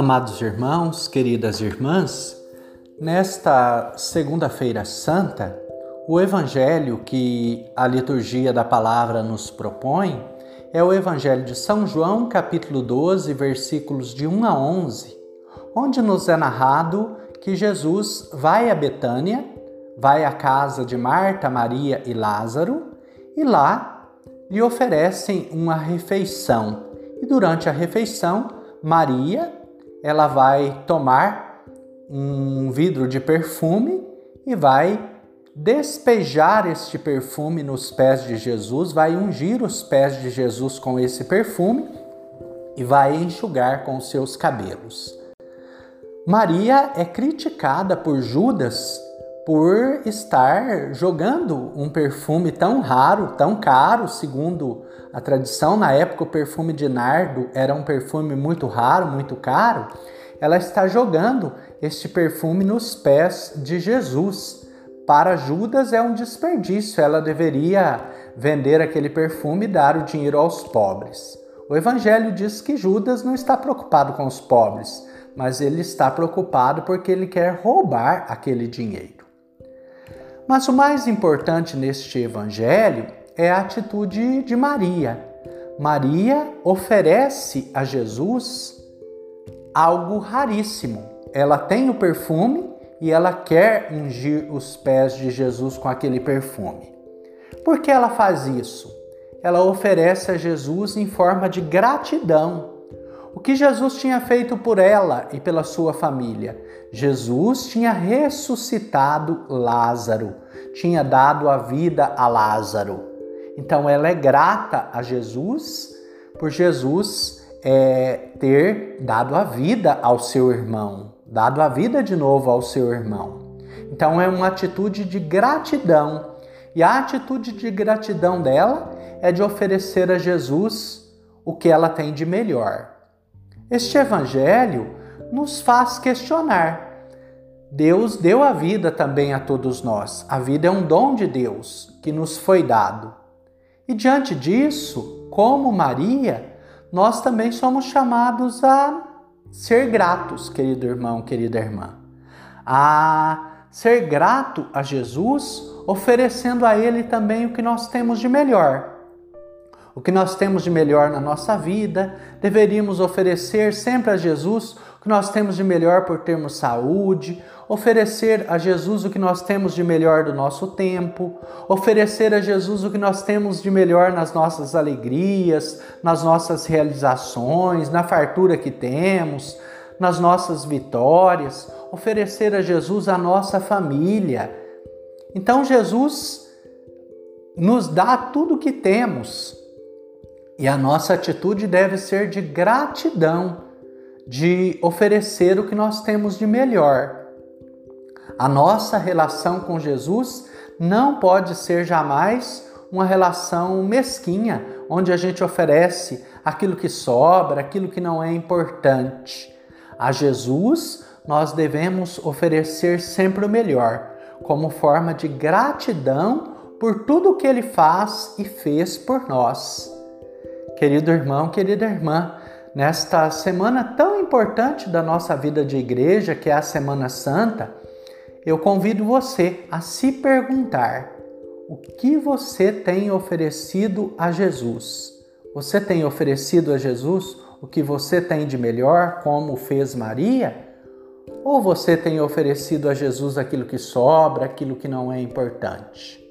Amados irmãos, queridas irmãs, nesta Segunda-feira Santa, o Evangelho que a liturgia da palavra nos propõe é o Evangelho de São João, capítulo 12, versículos de 1 a 11, onde nos é narrado que Jesus vai a Betânia, vai à casa de Marta, Maria e Lázaro, e lá lhe oferecem uma refeição. E durante a refeição, Maria, ela vai tomar um vidro de perfume e vai despejar este perfume nos pés de Jesus, vai ungir os pés de Jesus com esse perfume e vai enxugar com seus cabelos. Maria é criticada por Judas por estar jogando um perfume tão raro, tão caro, segundo a tradição. Na época, o perfume de nardo era um perfume muito raro, muito caro. Ela está jogando este perfume nos pés de Jesus. Para Judas é um desperdício, ela deveria vender aquele perfume e dar o dinheiro aos pobres. O Evangelho diz que Judas não está preocupado com os pobres, mas ele está preocupado porque ele quer roubar aquele dinheiro. Mas o mais importante neste evangelho é a atitude de Maria. Maria oferece a Jesus algo raríssimo. Ela tem o perfume e ela quer ungir os pés de Jesus com aquele perfume. Por que ela faz isso? Ela oferece a Jesus em forma de gratidão o que Jesus tinha feito por ela e pela sua família? Jesus tinha ressuscitado Lázaro, tinha dado a vida a Lázaro. Então ela é grata a Jesus por Jesus é, ter dado a vida ao seu irmão, dado a vida de novo ao seu irmão. Então é uma atitude de gratidão. E a atitude de gratidão dela é de oferecer a Jesus o que ela tem de melhor. Este evangelho nos faz questionar. Deus deu a vida também a todos nós. A vida é um dom de Deus que nos foi dado. E diante disso, como Maria, nós também somos chamados a ser gratos, querido irmão, querida irmã. A ser grato a Jesus, oferecendo a Ele também o que nós temos de melhor o que nós temos de melhor na nossa vida, deveríamos oferecer sempre a Jesus o que nós temos de melhor por termos saúde, oferecer a Jesus o que nós temos de melhor do nosso tempo, oferecer a Jesus o que nós temos de melhor nas nossas alegrias, nas nossas realizações, na fartura que temos, nas nossas vitórias, oferecer a Jesus a nossa família. Então Jesus nos dá tudo o que temos e a nossa atitude deve ser de gratidão, de oferecer o que nós temos de melhor. A nossa relação com Jesus não pode ser jamais uma relação mesquinha, onde a gente oferece aquilo que sobra, aquilo que não é importante. A Jesus nós devemos oferecer sempre o melhor, como forma de gratidão por tudo que ele faz e fez por nós. Querido irmão, querida irmã, nesta semana tão importante da nossa vida de igreja, que é a Semana Santa, eu convido você a se perguntar: o que você tem oferecido a Jesus? Você tem oferecido a Jesus o que você tem de melhor, como fez Maria? Ou você tem oferecido a Jesus aquilo que sobra, aquilo que não é importante?